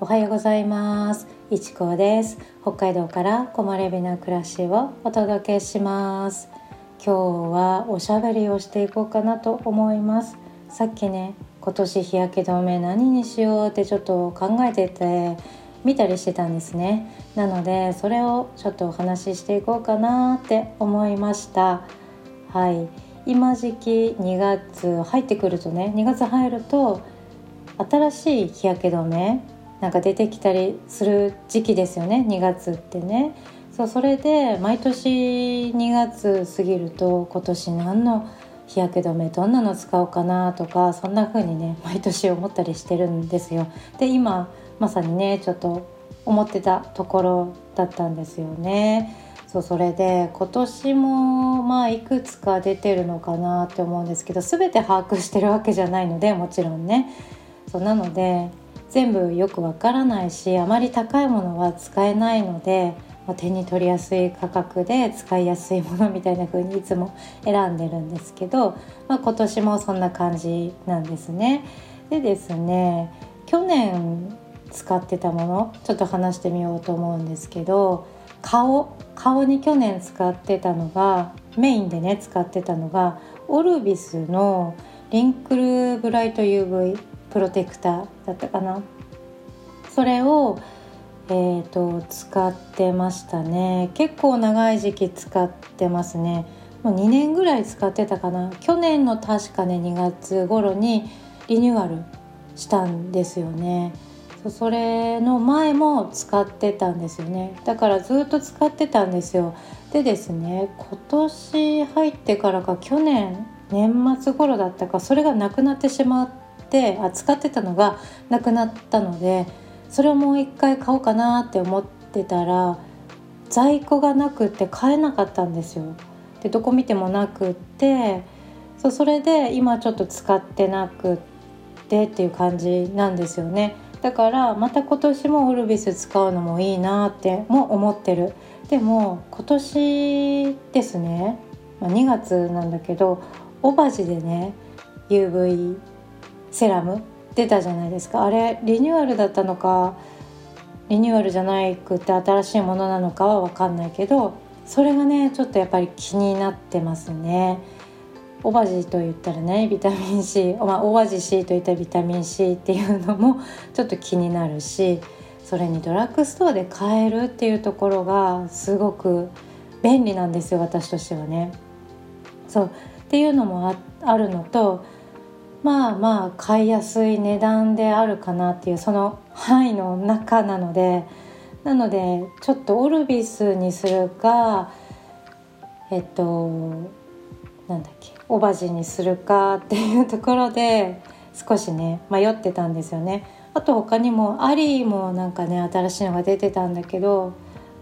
おはようございます。いちこです。北海道から木漏れ日な暮らしをお届けします。今日はおしゃべりをしていこうかなと思います。さっきね今年日焼け止め何にしようってちょっと考えてて見たりしてたんですね。なのでそれをちょっとお話ししていこうかなって思いました。はい。今時期2月入ってくるとね2月入ると新しい日焼け止めなんか出てきたりする時期ですよね2月ってねそうそれで毎年2月過ぎると今年何の日焼け止めどんなの使おうかなとかそんな風にね毎年思ったりしてるんですよ。で今まさにねちょっと思ってたところだったんですよね。そうそれで今年もまあいくつか出てるのかなって思うんですけど全て把握してるわけじゃないのでもちろんねそうなので全部よくわからないしあまり高いものは使えないので、まあ、手に取りやすい価格で使いやすいものみたいな風にいつも選んでるんですけど、まあ、今年もそんな感じなんですね。でですね去年使ってたものちょっと話してみようと思うんですけど顔顔に去年使ってたのがメインでね使ってたのがオルビスのリンクルブライト UV プロテクターだったかな。それを、えーと、使ってましたね。結構長い時期使ってますね。もう2年ぐらい使ってたかな。去年の確かね2月頃にリニューアルしたんですよね。それの前も使ってたんですよね。だからずっと使ってたんですよ。でですね今年入ってからか去年年末頃だったかそれがなくなってしまってあ使ってたのがなくなったのでそれをもう一回買おうかなって思ってたら在庫がなくて買えなかったんですよ。でどこ見てもなくってそうそれで今ちょっと使ってなくってっていう感じなんですよね。だからまた今年もオルビス使うのもいいなっても思ってる。でも今年ですね、ま、2月なんだけどオバジでね UV セラム出たじゃないですかあれリニューアルだったのかリニューアルじゃないくて新しいものなのかは分かんないけどそれがねちょっとやっぱり気になってますね。オバジと言ったらねビタミン C、まあ、オバジ C と言ったビタミン C っていうのもちょっと気になるしそれにドラッグストアで買えるっていうところがすごく便利なんですよ私としてはね。そうっていうのもあるのとまあまあ買いやすい値段であるかなっていうその範囲の中なのでなのでちょっとオルビスにするかえっとなんだっけオバジにするかっていうところで少しね迷ってたんですよね。あと他にもアリーもなんかね新しいのが出てたんだけど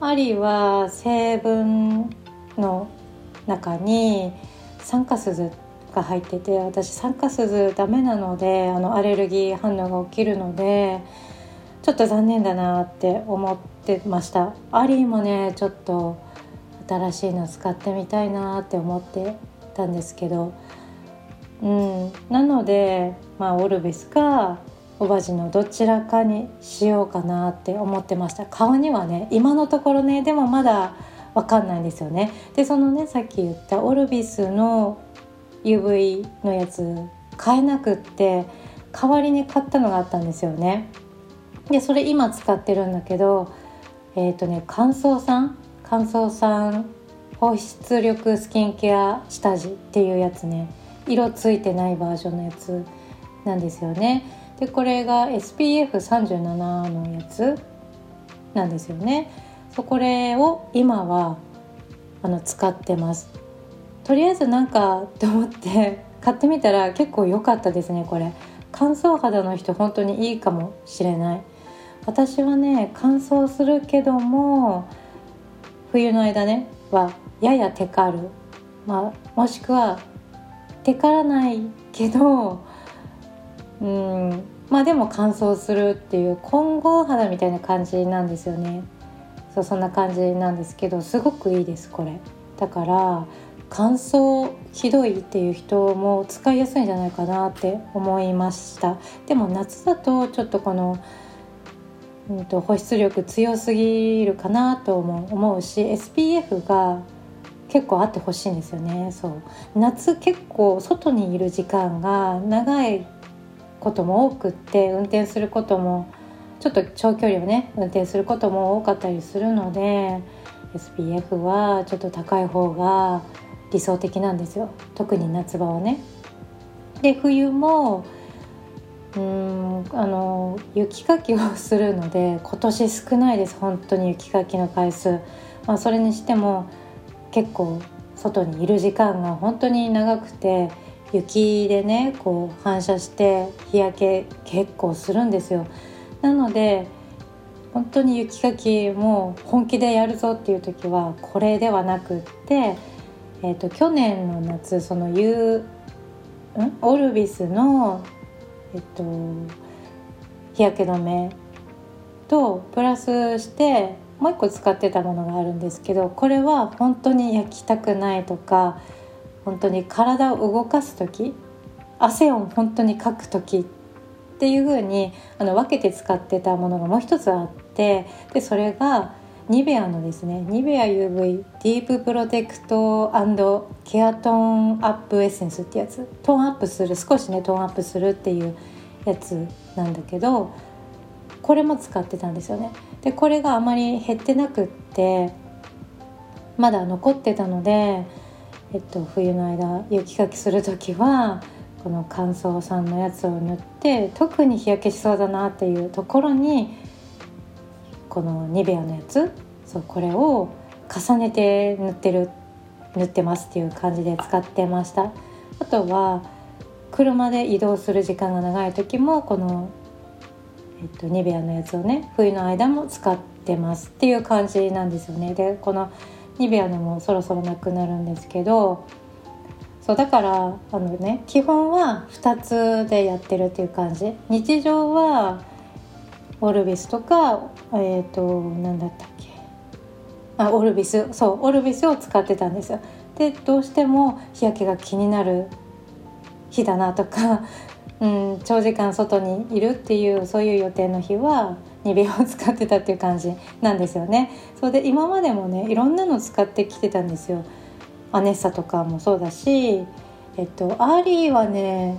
アリーは成分の中に酸化鈴が入ってて私酸化鈴ダメなのであのアレルギー反応が起きるのでちょっと残念だなって思ってました。アリーもねちょっと新しいの使ってみたいなって思ってたんですけど、うん、なので、まあ、オルビスかオバジのどちらかにしようかなって思ってました。顔にはね今のところねでもまだ分かんないんですよね。でそのねさっき言ったオルビスの UV のやつ買えなくって代わりに買ったのがあったんですよね。でそれ今使ってるんだけどえっ、ー、とね乾燥酸乾燥酸保湿力スキンケア下地っていうやつね。色ついてないバージョンのやつなんですよね。でこれが SPF37 のやつなんですよね。そこれを今はあの使ってます。とりあえずなんかって思って買ってみたら結構良かったですねこれ。乾燥肌の人本当にいいかもしれない。私はね乾燥するけども冬の間ねはややテカる、まあ、もしくはテカらないけどうんまあでも乾燥するっていう混合肌みたいな感じなんですよね。そうそんな感じなんですけどすごくいいですこれ。だから乾燥ひどいっていう人も使いやすいんじゃないかなって思いました。でも夏だとちょっとこのうん、と保湿力強すぎるかなと思う思うし SPF が結構あってほしいんですよね。そう。夏結構外にいる時間が長いことも多くって運転することもちょっと長距離をね運転することも多かったりするので SPF はちょっと高い方が理想的なんですよ。特に夏場はね。で冬もうんあの雪かきをするので今年少ないです。本当に雪かきの回数、まあ、それにしても結構外にいる時間が本当に長くて雪でねこう反射して日焼け結構するんですよ。なので本当に雪かきも本気でやるぞっていう時はこれではなくって、えーと、去年の夏その U ん？オルビスの、えっと、日焼け止めとプラスしてもう一個使ってたものがあるんですけどこれは本当に焼きたくないとか本当に体を動かす時汗を本当にかく時っていう風にあに分けて使ってたものがもう一つあってでそれがニベアのですねニベア UV ディーププロテクトケアトーンアップエッセンスってやつ？トーンアップする少しねトーンアップするっていうやつなんだけどこれも使ってたんですよね。でこれがあまり減ってなくってまだ残ってたのでえっと、冬の間雪かきする時はこの乾燥酸のやつを塗って特に日焼けしそうだなっていうところにこのニベアのやつそうこれを重ねて塗ってる塗ってますっていう感じで使ってました。あとは車で移動する時間が長い時もこの、えっと、ニベアのやつをね冬の間も使ってますっていう感じなんですよね。でこのニベアのもそろそろなくなるんですけどそうだからあのね基本は2つでやってるっていう感じ。日常はオルビスとかえっ、ー、と何だったっけあオルビスそうオルビスを使ってたんですよでどうしても日焼けが気になる日だなとか、うん、長時間外にいるっていうそういう予定の日はニベアを使ってたっていう感じなんですよね。それで今までもねいろんなの使ってきてたんですよ。アネッサとかもそうだし、えっと、アリーはね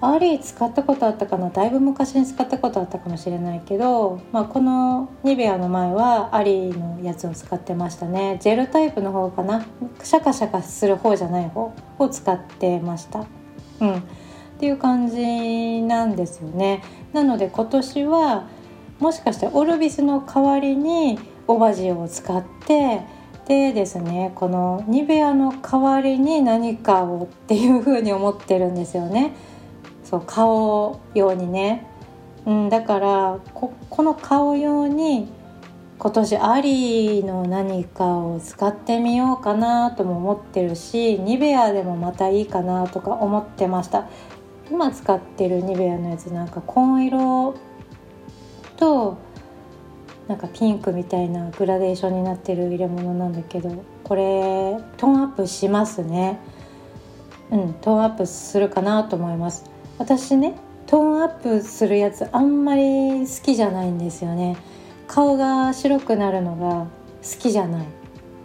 アリー使ったことあったかな？だいぶ昔に使ったことあったかもしれないけど、まあ、このニベアの前はアリーのやつを使ってましたね。ジェルタイプの方かな？シャカシャカする方じゃない方を使ってました。うん。っていう感じなんですよね。なので今年はもしかしてオルビスの代わりにオバジオを使ってでですねこのニベアの代わりに何かをっていう風に思ってるんですよね。そう顔用にね、うん、だからここの顔用に今年アリーの何かを使ってみようかなとも思ってるしニベアでもまたいいかなとか思ってました。今使ってるニベアのやつなんか紺色となんかピンクみたいなグラデーションになってる入れ物なんだけどこれトーンアップしますね。うんトーンアップするかなと思います。私ねトーンアップするやつあんまり好きじゃないんですよね。顔が白くなるのが好きじゃない。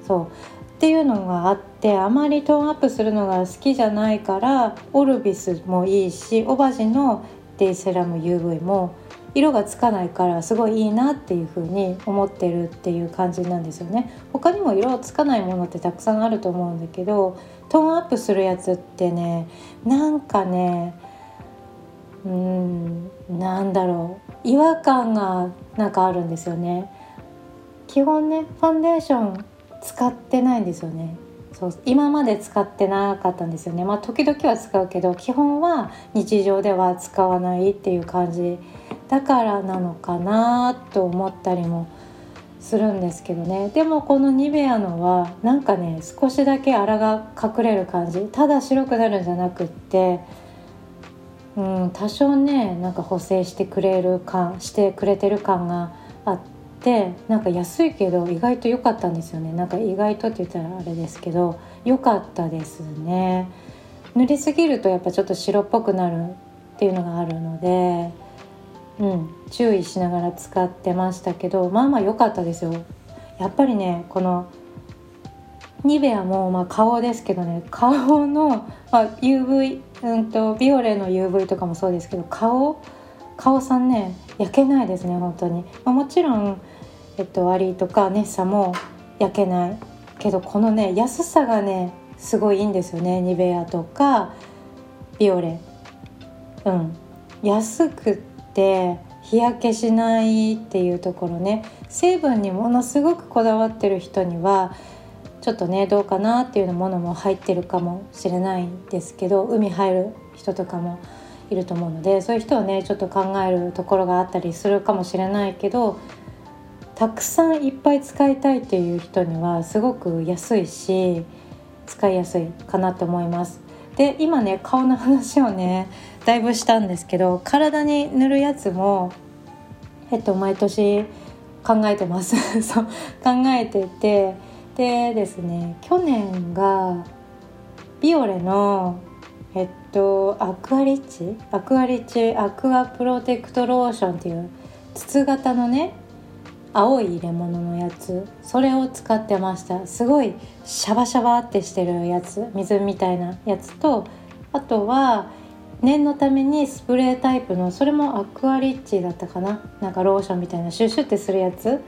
そう。っていうのがあってあまりトーンアップするのが好きじゃないからオルビスもいいしオバジのデイセラム UV も色がつかないからすごいいいなっていう風に思ってるっていう感じなんですよね。他にも色つかないものってたくさんあると思うんだけどトーンアップするやつってねなんかねうん。なんだろう。違和感がなんかあるんですよね。基本ねファンデーション使ってないんですよね。そう今まで使ってなかったんですよね。まあ時々は使うけど基本は日常では使わないっていう感じ。だからなのかなと思ったりもするんですけどね。でもこのニベアのはなんかね少しだけ粗が隠れる感じ。ただ白くなるんじゃなくってうん多少ねなんか補正してくれる感してくれてる感があってなんか安いけど意外と良かったんですよね。なんか意外とって言ったらあれですけど良かったですね。塗りすぎるとやっぱちょっと白っぽくなるっていうのがあるのでうん注意しながら使ってましたけどまあまあ良かったですよ。やっぱりねこのニベアもまあ顔ですけどね顔の、まあ、UV、うんと、ビオレの UV とかもそうですけど顔顔さんね焼けないですね本当に、まあ、もちろん、えっと、アリとかネッサも焼けない。けどこのね安さがねすごいいいんですよねニベアとかビオレ。うん。安くって日焼けしないっていうところね。成分にものすごくこだわってる人にはちょっとねどうかなっていうものも入ってるかもしれないんですけど海入る人とかもいると思うのでそういう人はねちょっと考えるところがあったりするかもしれないけどたくさんいっぱい使いたいっていう人にはすごく安いし使いやすいかなと思います。で今ね顔の話をねだいぶしたんですけど体に塗るやつもえっと毎年考えてます そう考えててでですね去年がビオレのえっとアクアリッチアクアリッチアクアプロテクトローションっていう筒型のね青い入れ物のやつそれを使ってました。すごいシャバシャバってしてるやつ水みたいなやつとあとは念のためにスプレータイプのそれもアクアリッチだったかな。なんかローションみたいなシュッシュってするやつ。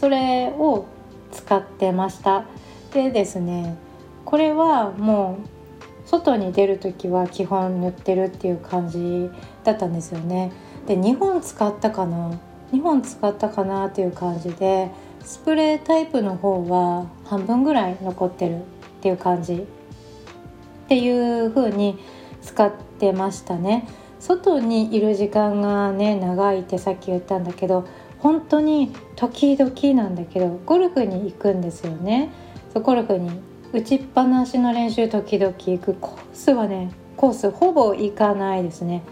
それを使ってました。でですねこれはもう外に出る時は基本塗ってるっていう感じだったんですよね。で2本使ったかな？2本使ったかなっていう感じでスプレータイプの方は半分ぐらい残ってるっていう感じっていう風に使ってましたね。外にいる時間がね長いってさっき言ったんだけど本当に時々なんだけどゴルフに行くんですよね。ゴルフに打ちっぱなしの練習時々行く。コースはねコースほぼ行かないですね。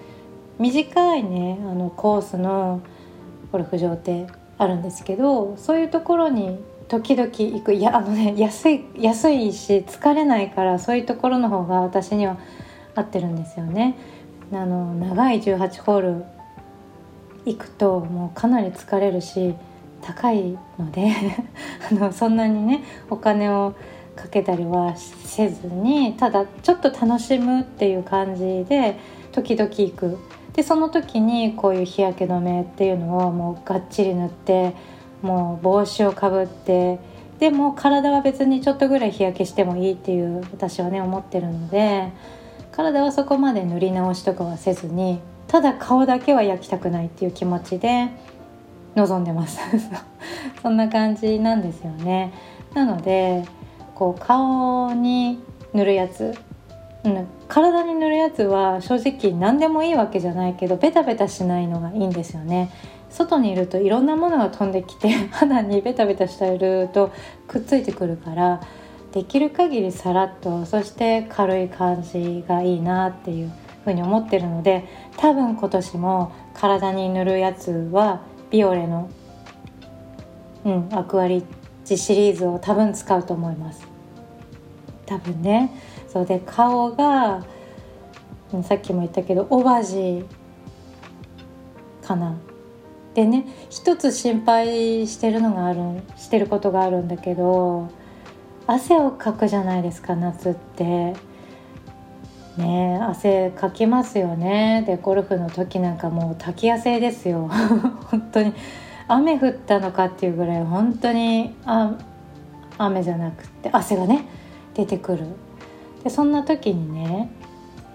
短いねあのコースのゴルフ場ってあるんですけどそういうところに時々行く。いやあのね安い安いし疲れないからそういうところの方が私には合ってるんですよね。あの長い18ホール行くともうかなり疲れるし高いので あのそんなにねお金をかけたりはせずにただちょっと楽しむっていう感じで時々行く。でその時にこういう日焼け止めっていうのをもうがっちり塗ってもう帽子をかぶってでも体は別にちょっとぐらい日焼けしてもいいっていう私はね思ってるので体はそこまで塗り直しとかはせずにただ顔だけは焼きたくないっていう気持ちで臨んでます。そんな感じなんですよね。なのでこう顔に塗るやつ、うん、体に塗るやつは正直何でもいいわけじゃないけどベタベタしないのがいいんですよね。外にいるといろんなものが飛んできて 肌にベタベタしてるとくっついてくるからできる限りさらっとそして軽い感じがいいなっていうふうに思ってるので多分今年も体に塗るやつはビオレの、うん、アクアリッチシリーズを多分使うと思います。多分ね。そうで顔がさっきも言ったけどオバジかな。でね一つ心配してるのがあるしてることがあるんだけど汗をかくじゃないですか夏って。ね汗かきますよね。でゴルフの時なんかもう滝汗ですよ。本当に。雨降ったのかっていうぐらい本当にあ雨じゃなくて汗がね出てくる。でそんな時にね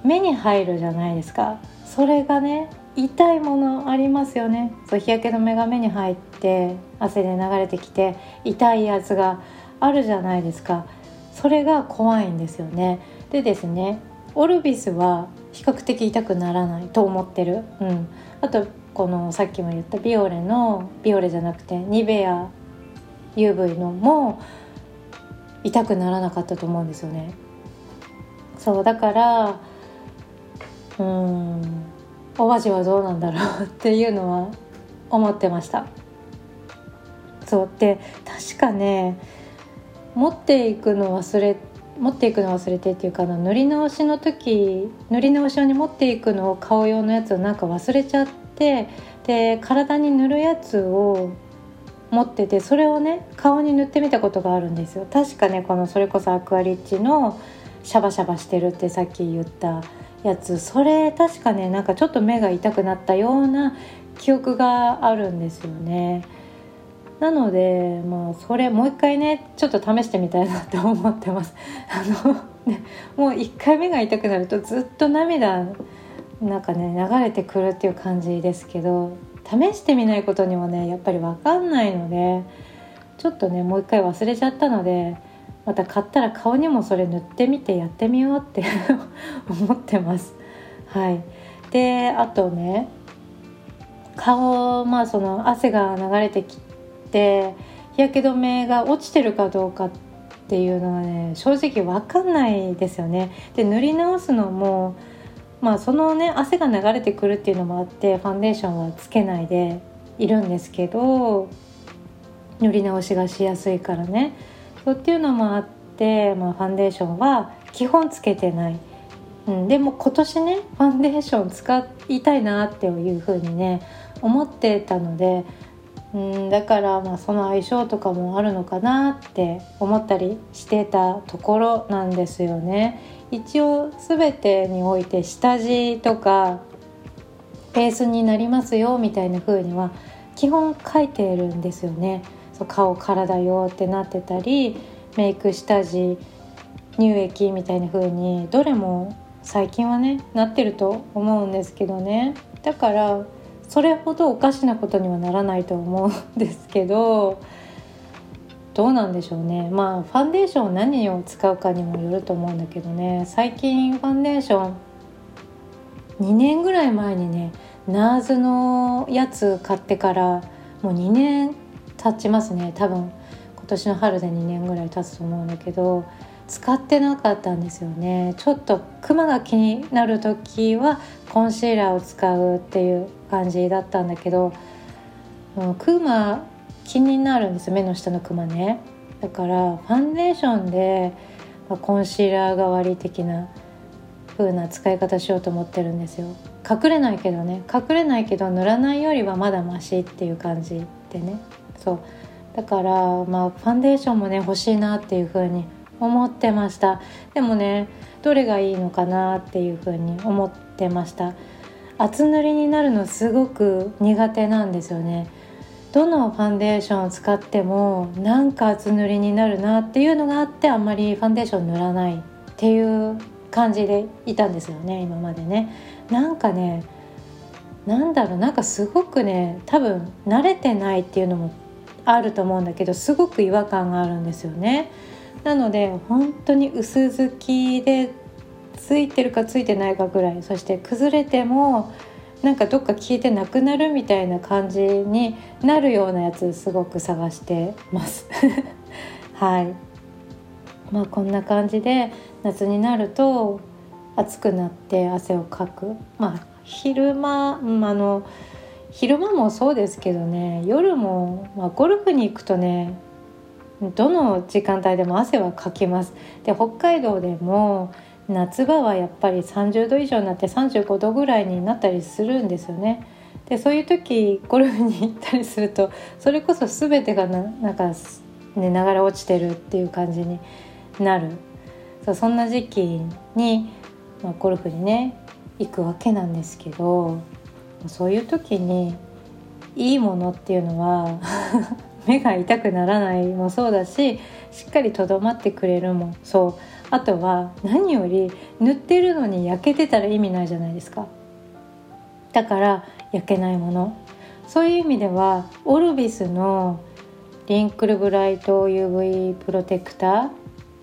目に入るじゃないですか。それがね痛いものありますよね。そう日焼け止めが目に入って汗で流れてきて痛いやつがあるじゃないですか。それが怖いんですよね。でですねオルビスは比較的痛くならないと思ってる。うん。あとこのさっきも言ったビオレのビオレじゃなくてニベア UV のも痛くならなかったと思うんですよね。そうだからうんお味はどうなんだろうっていうのは思ってました。そうで確かね持っていくの忘れて持っていくの忘れてっていうかな塗り直しの時塗り直し用に持っていくのを顔用のやつをなんか忘れちゃっってで体に塗るやつを持っててそれをね顔に塗ってみたことがあるんですよ。確かねこのそれこそアクアリッチのシャバシャバしてるってさっき言ったやつ。それ確かねなんかちょっと目が痛くなったような記憶があるんですよね。なのでまあそれもう一回ねちょっと試してみたいなって思ってます あの、ね、もう一回目が痛くなるとずっと涙なんかね流れてくるっていう感じですけど試してみないことにはねやっぱり分かんないのでちょっとねもう一回忘れちゃったのでまた買ったら顔にもそれ塗ってみてやってみようって 思ってます。はい、であとね顔まあその汗が流れてきて日焼け止めが落ちてるかどうかっていうのはね正直分かんないですよね。で塗り直すのもまあそのね汗が流れてくるっていうのもあってファンデーションはつけないでいるんですけど塗り直しがしやすいからねそうっていうのもあって、まあ、ファンデーションは基本つけてない、うん、でも今年ねファンデーション使いたいなっていうふうにね思ってたので、うん、だからまあその相性とかもあるのかなって思ったりしてたところなんですよね。一応全てにおいて下地とかベースになりますよみたいな風には基本書いてるんですよね。そう顔体用ってなってたりメイク下地乳液みたいな風にどれも最近はねなってると思うんですけどねだからそれほどおかしなことにはならないと思うんですけどどうなんでしょうね。まあファンデーション何を使うかにもよると思うんだけどね。最近ファンデーション2年ぐらい前にねナーズのやつ買ってからもう2年経ちますね。多分今年の春で2年ぐらい経つと思うんだけど使ってなかったんですよね。ちょっとクマが気になる時はコンシーラーを使うっていう感じだったんだけどクマ気になるんです目の下のクマね。だからファンデーションで、まあ、コンシーラー代わり的な風な使い方しようと思ってるんですよ。隠れないけどね。隠れないけど塗らないよりはまだマシっていう感じでね。そう。だからまあファンデーションもね欲しいなっていう風に思ってました。でもねどれがいいのかなっていう風に思ってました。厚塗りになるのすごく苦手なんですよね。どのファンデーションを使ってもなんか厚塗りになるなっていうのがあってあんまりファンデーション塗らないっていう感じでいたんですよね今までね。なんかねなんだろうなんかすごくね多分慣れてないっていうのもあると思うんだけどすごく違和感があるんですよね。なので本当に薄付きでついてるかついてないかぐらいそして崩れてもなんかどっか消えてなくなるみたいな感じになるようなやつすごく探してます。はい。まあこんな感じで夏になると暑くなって汗をかく。まあ昼間、うん、あの昼間もそうですけどね夜も、まあ、ゴルフに行くとねどの時間帯でも汗はかきます。で北海道でも夏場はやっぱり30度以上になって35度ぐらいになったりするんですよね。でそういう時ゴルフに行ったりするとそれこそ全てがななんか、ね、流れ落ちてるっていう感じになるそうそんな時期に、まあ、ゴルフにね行くわけなんですけどそういう時にいいものっていうのは 目が痛くならないもそうだししっかりとどまってくれるもそうあとは何より塗ってるのに焼けてたら意味ないじゃないですか。だから焼けないもの。そういう意味ではオルビスのリンクルブライト UV プロテクター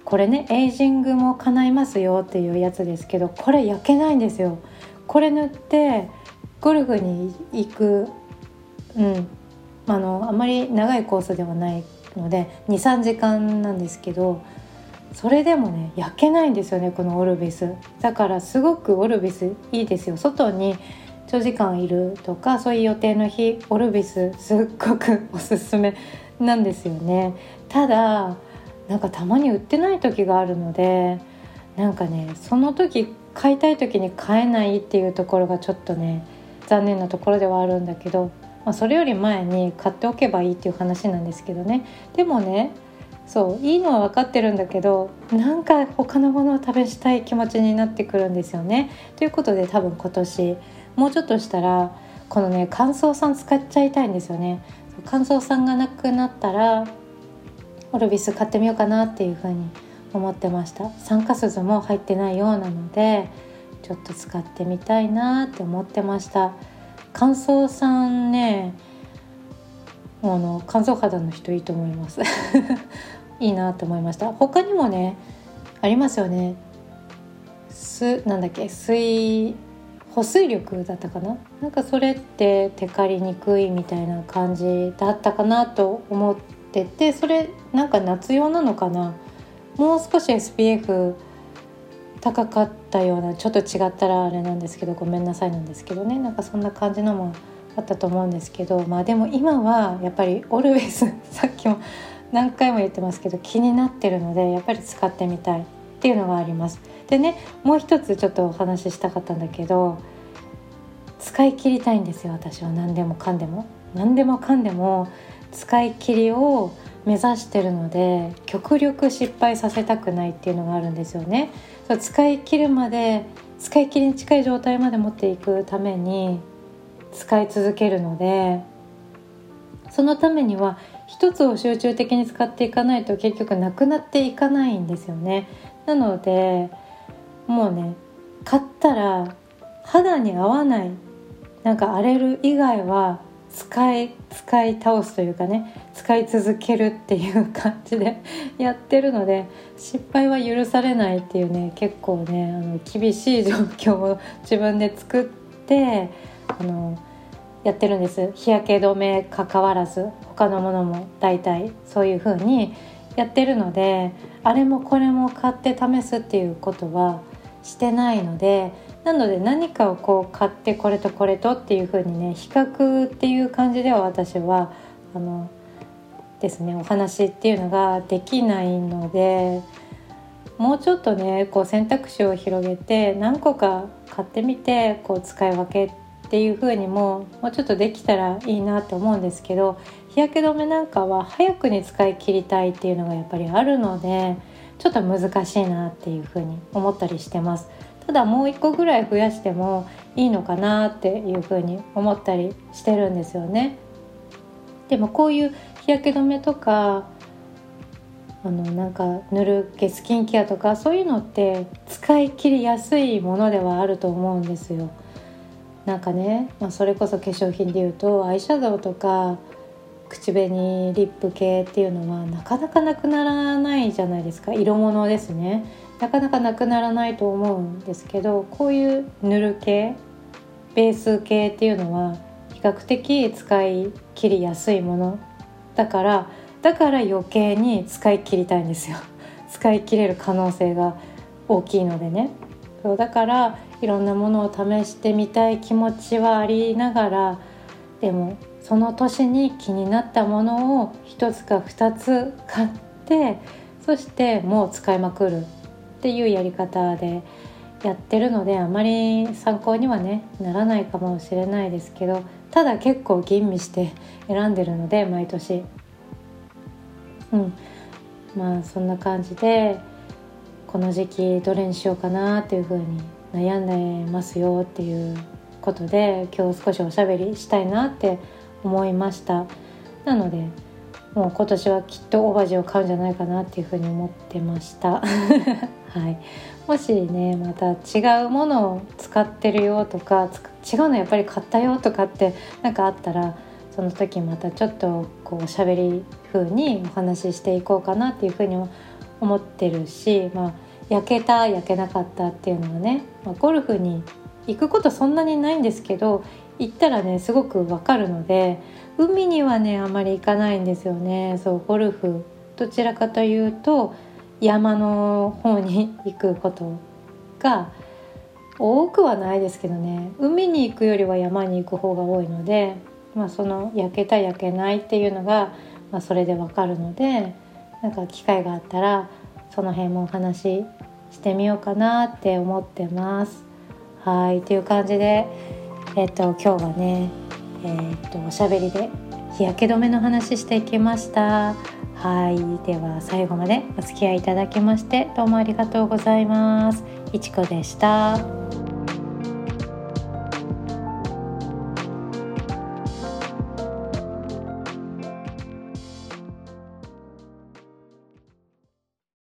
これねエイジングも叶いますよっていうやつですけどこれ焼けないんですよ。これ塗ってゴルフに行くうん。あのあまり長いコースではないので23時間なんですけどそれでもね焼けないんですよねこのオルビス。だからすごくオルビスいいですよ。外に長時間いるとかそういう予定の日オルビスすっごくおすすめなんですよね。ただなんかたまに売ってない時があるのでなんかねその時買いたい時に買えないっていうところがちょっとね残念なところではあるんだけど、まあ、それより前に買っておけばいいっていう話なんですけどね。でもねそういいのは分かってるんだけどなんか他のものを食べしたい気持ちになってくるんですよね。ということで多分今年もうちょっとしたらこのね乾燥酸使っちゃいたいんですよね。乾燥酸がなくなったらオルビス買ってみようかなっていうふうに思ってました酸化鈴も入ってないようなのでちょっと使ってみたいなって思ってました乾燥酸ねあの乾燥肌の人いいと思いますいいなと思いました。他にもねありますよね。すなんだっけ水保水力だったかな？なんかそれってテカりにくいみたいな感じだったかなと思っててそれなんか夏用なのかな？もう少し SPF 高かったようなちょっと違ったらあれなんですけどごめんなさいなんですけどね。なんかそんな感じのもあったと思うんですけどまあでも今はやっぱりオルウェイスさっきも何回も言ってますけど気になってるのでやっぱり使ってみたいっていうのがあります。でねもう一つちょっとお話ししたかったんだけど使い切りたいんですよ私は何でもかんでも。何でもかんでも使い切りを目指してるので極力失敗させたくないっていうのがあるんですよね。そう使い切るまで使い切りに近い状態まで持っていくために使い続けるのでそのためには一つを集中的に使っていかないと結局なくなっていかないんですよね。なのでもうね買ったら肌に合わないなんか荒れる以外は使い使い倒すというかね使い続けるっていう感じで やってるので失敗は許されないっていうね結構ねあの厳しい状況を自分で作ってあのやってるんです。日焼け止めかかわらず他のものも大体そういう風にやってるのであれもこれも買って試すっていうことはしてないのでなので何かをこう買ってこれとこれとっていう風にね比較っていう感じでは私はあのですねお話っていうのができないのでもうちょっとねこう選択肢を広げて何個か買ってみてこう使い分けっていう風にももうちょっとできたらいいなと思うんですけど日焼け止めなんかは早くに使い切りたいっていうのがやっぱりあるのでちょっと難しいなっていう風に思ったりしてます。ただもう1個ぐらい増やしてもいいのかなっていう風に思ったりしてるんですよね。でもこういう日焼け止めとかあのなんか塗る毛スキンケアとかそういうのって使い切りやすいものではあると思うんですよ。なんかね、まあ、それこそ化粧品でいうとアイシャドウとか口紅リップ系っていうのはなかなかなくならないじゃないですか。色物ですね。なかなかなくならないと思うんですけどこういう塗る系ベース系っていうのは比較的使い切りやすいもの。だからだから余計に使い切りたいんですよ。使い切れる可能性が大きいのでね。そうだからいろんなものを試してみたい気持ちはありながらでもその年に気になったものを1つか2つ買ってそしてもう使いまくるっていうやり方でやってるのであまり参考にはねならないかもしれないですけどただ結構吟味して選んでるので毎年。うん。まあそんな感じでこの時期どれにしようかなっていう風に悩んでますよっていうことで今日少しおしゃべりしたいなって思いました。なのでもう今年はきっとオバジを買うんじゃないかなっていうふうに思ってました。はい。もしねまた違うものを使ってるよとか違うのやっぱり買ったよとかって何かあったらその時またちょっとこうおしゃべり風にお話ししていこうかなっていうふうに思ってるしまあ焼けた焼けなかったっていうのはね、まあ、ゴルフに行くことそんなにないんですけど行ったらねすごくわかるので海にはねあまり行かないんですよね。そうゴルフどちらかというと山の方に行くことが多くはないですけどね。海に行くよりは山に行く方が多いので、まあ、その焼けた焼けないっていうのが、まあ、それでわかるのでなんか機会があったらその辺もお話ししてみようかなって思ってます。はいという感じでえっ、と今日はねえっ、とおしゃべりで日焼け止めの話していきましたはいでは最後までお付き合いいただきましてどうもありがとうございますいちこでした。